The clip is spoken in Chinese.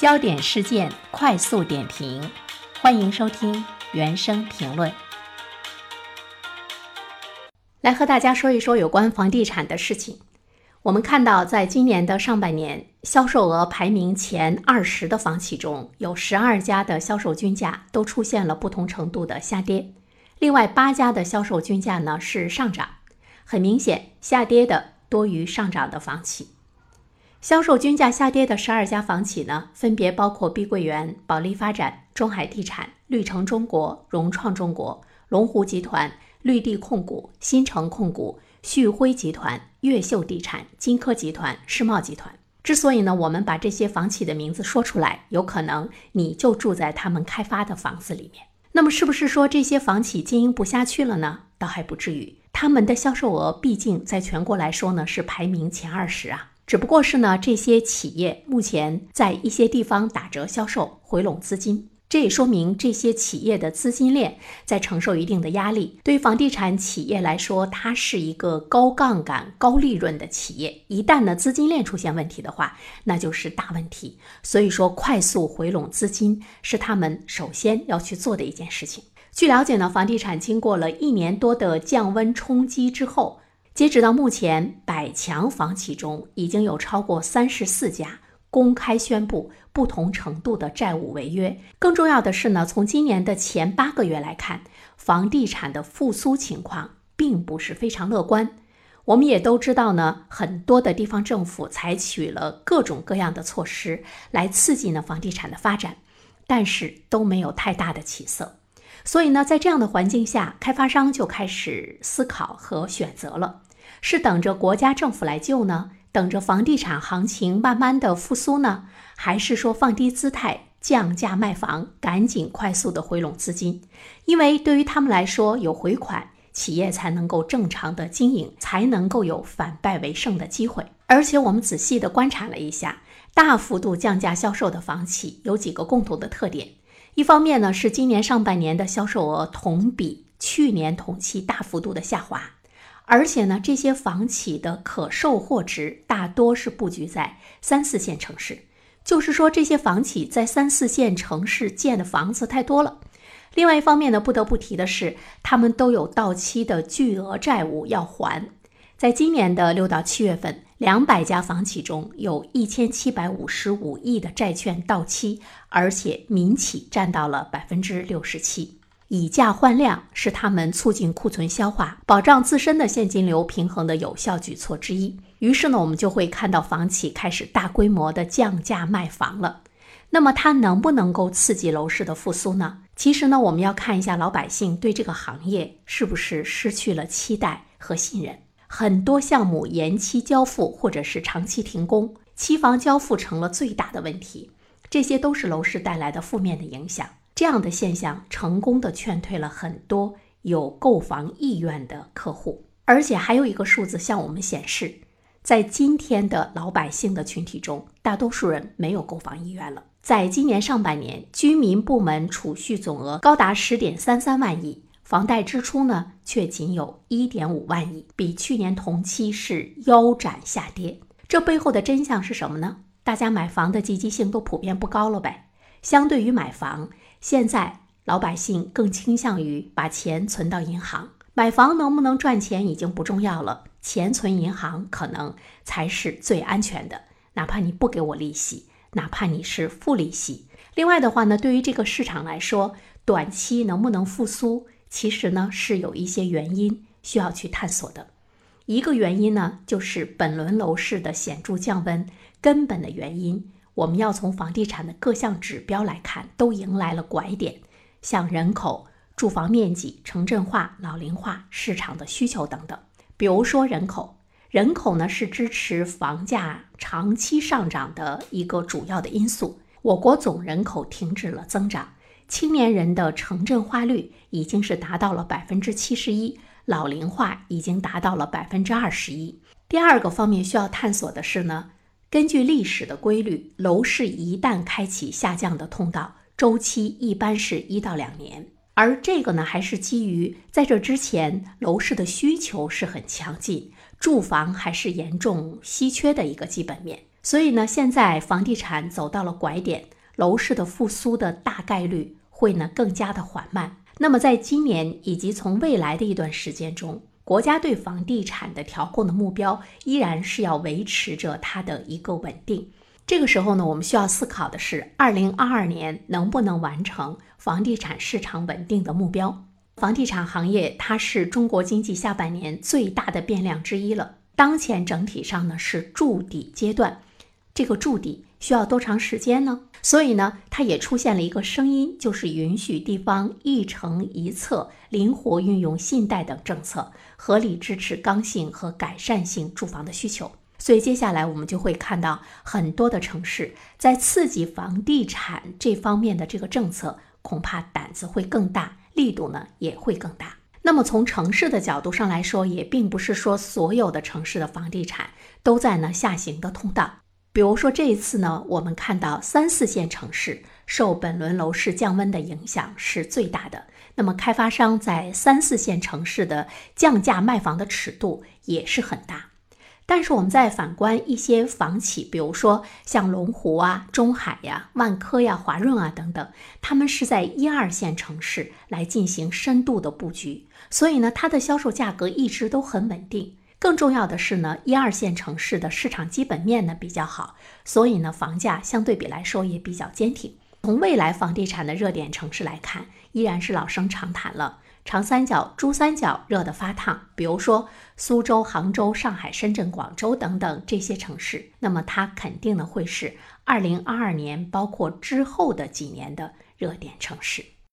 焦点事件快速点评，欢迎收听原声评论。来和大家说一说有关房地产的事情。我们看到，在今年的上半年，销售额排名前二十的房企中有十二家的销售均价都出现了不同程度的下跌，另外八家的销售均价呢是上涨。很明显，下跌的多于上涨的房企。销售均价下跌的十二家房企呢，分别包括碧桂园、保利发展、中海地产、绿城中国、融创中国、龙湖集团、绿地控股、新城控股、旭辉集团、越秀地产、金科集团、世茂集团。之所以呢，我们把这些房企的名字说出来，有可能你就住在他们开发的房子里面。那么，是不是说这些房企经营不下去了呢？倒还不至于，他们的销售额毕竟在全国来说呢，是排名前二十啊。只不过是呢，这些企业目前在一些地方打折销售，回笼资金。这也说明这些企业的资金链在承受一定的压力。对于房地产企业来说，它是一个高杠杆、高利润的企业。一旦呢资金链出现问题的话，那就是大问题。所以说，快速回笼资金是他们首先要去做的一件事情。据了解呢，房地产经过了一年多的降温冲击之后。截止到目前，百强房企中已经有超过三十四家公开宣布不同程度的债务违约。更重要的是呢，从今年的前八个月来看，房地产的复苏情况并不是非常乐观。我们也都知道呢，很多的地方政府采取了各种各样的措施来刺激呢房地产的发展，但是都没有太大的起色。所以呢，在这样的环境下，开发商就开始思考和选择了。是等着国家政府来救呢？等着房地产行情慢慢的复苏呢？还是说放低姿态降价卖房，赶紧快速的回笼资金？因为对于他们来说，有回款，企业才能够正常的经营，才能够有反败为胜的机会。而且我们仔细的观察了一下，大幅度降价销售的房企有几个共同的特点：一方面呢，是今年上半年的销售额同比去年同期大幅度的下滑。而且呢，这些房企的可售货值大多是布局在三四线城市，就是说这些房企在三四线城市建的房子太多了。另外一方面呢，不得不提的是，他们都有到期的巨额债务要还。在今年的六到七月份，两百家房企中有一千七百五十五亿的债券到期，而且民企占到了百分之六十七。以价换量是他们促进库存消化、保障自身的现金流平衡的有效举措之一。于是呢，我们就会看到房企开始大规模的降价卖房了。那么它能不能够刺激楼市的复苏呢？其实呢，我们要看一下老百姓对这个行业是不是失去了期待和信任。很多项目延期交付或者是长期停工，期房交付成了最大的问题，这些都是楼市带来的负面的影响。这样的现象成功的劝退了很多有购房意愿的客户，而且还有一个数字向我们显示，在今天的老百姓的群体中，大多数人没有购房意愿了。在今年上半年，居民部门储蓄总额高达十点三三万亿，房贷支出呢却仅有一点五万亿，比去年同期是腰斩下跌。这背后的真相是什么呢？大家买房的积极性都普遍不高了呗。相对于买房。现在老百姓更倾向于把钱存到银行，买房能不能赚钱已经不重要了，钱存银行可能才是最安全的。哪怕你不给我利息，哪怕你是负利息。另外的话呢，对于这个市场来说，短期能不能复苏，其实呢是有一些原因需要去探索的。一个原因呢，就是本轮楼市的显著降温，根本的原因。我们要从房地产的各项指标来看，都迎来了拐点，像人口、住房面积、城镇化、老龄化、市场的需求等等。比如说人口，人口呢是支持房价长期上涨的一个主要的因素。我国总人口停止了增长，青年人的城镇化率已经是达到了百分之七十一，老龄化已经达到了百分之二十一。第二个方面需要探索的是呢。根据历史的规律，楼市一旦开启下降的通道，周期一般是一到两年。而这个呢，还是基于在这之前楼市的需求是很强劲，住房还是严重稀缺的一个基本面。所以呢，现在房地产走到了拐点，楼市的复苏的大概率会呢更加的缓慢。那么在今年以及从未来的一段时间中，国家对房地产的调控的目标依然是要维持着它的一个稳定。这个时候呢，我们需要思考的是，二零二二年能不能完成房地产市场稳定的目标？房地产行业它是中国经济下半年最大的变量之一了。当前整体上呢是筑底阶段。这个筑底需要多长时间呢？所以呢，它也出现了一个声音，就是允许地方一城一策，灵活运用信贷等政策，合理支持刚性和改善性住房的需求。所以接下来我们就会看到很多的城市在刺激房地产这方面的这个政策，恐怕胆子会更大，力度呢也会更大。那么从城市的角度上来说，也并不是说所有的城市的房地产都在呢下行的通道。比如说这一次呢，我们看到三四线城市受本轮楼市降温的影响是最大的。那么开发商在三四线城市的降价卖房的尺度也是很大。但是我们再反观一些房企，比如说像龙湖啊、中海呀、万科呀、华润啊等等，他们是在一二线城市来进行深度的布局，所以呢，它的销售价格一直都很稳定。更重要的是呢，一二线城市的市场基本面呢比较好，所以呢房价相对比来说也比较坚挺。从未来房地产的热点城市来看，依然是老生常谈了，长三角、珠三角热得发烫。比如说苏州、杭州、上海、深圳、广州等等这些城市，那么它肯定呢会是二零二二年包括之后的几年的热点城市。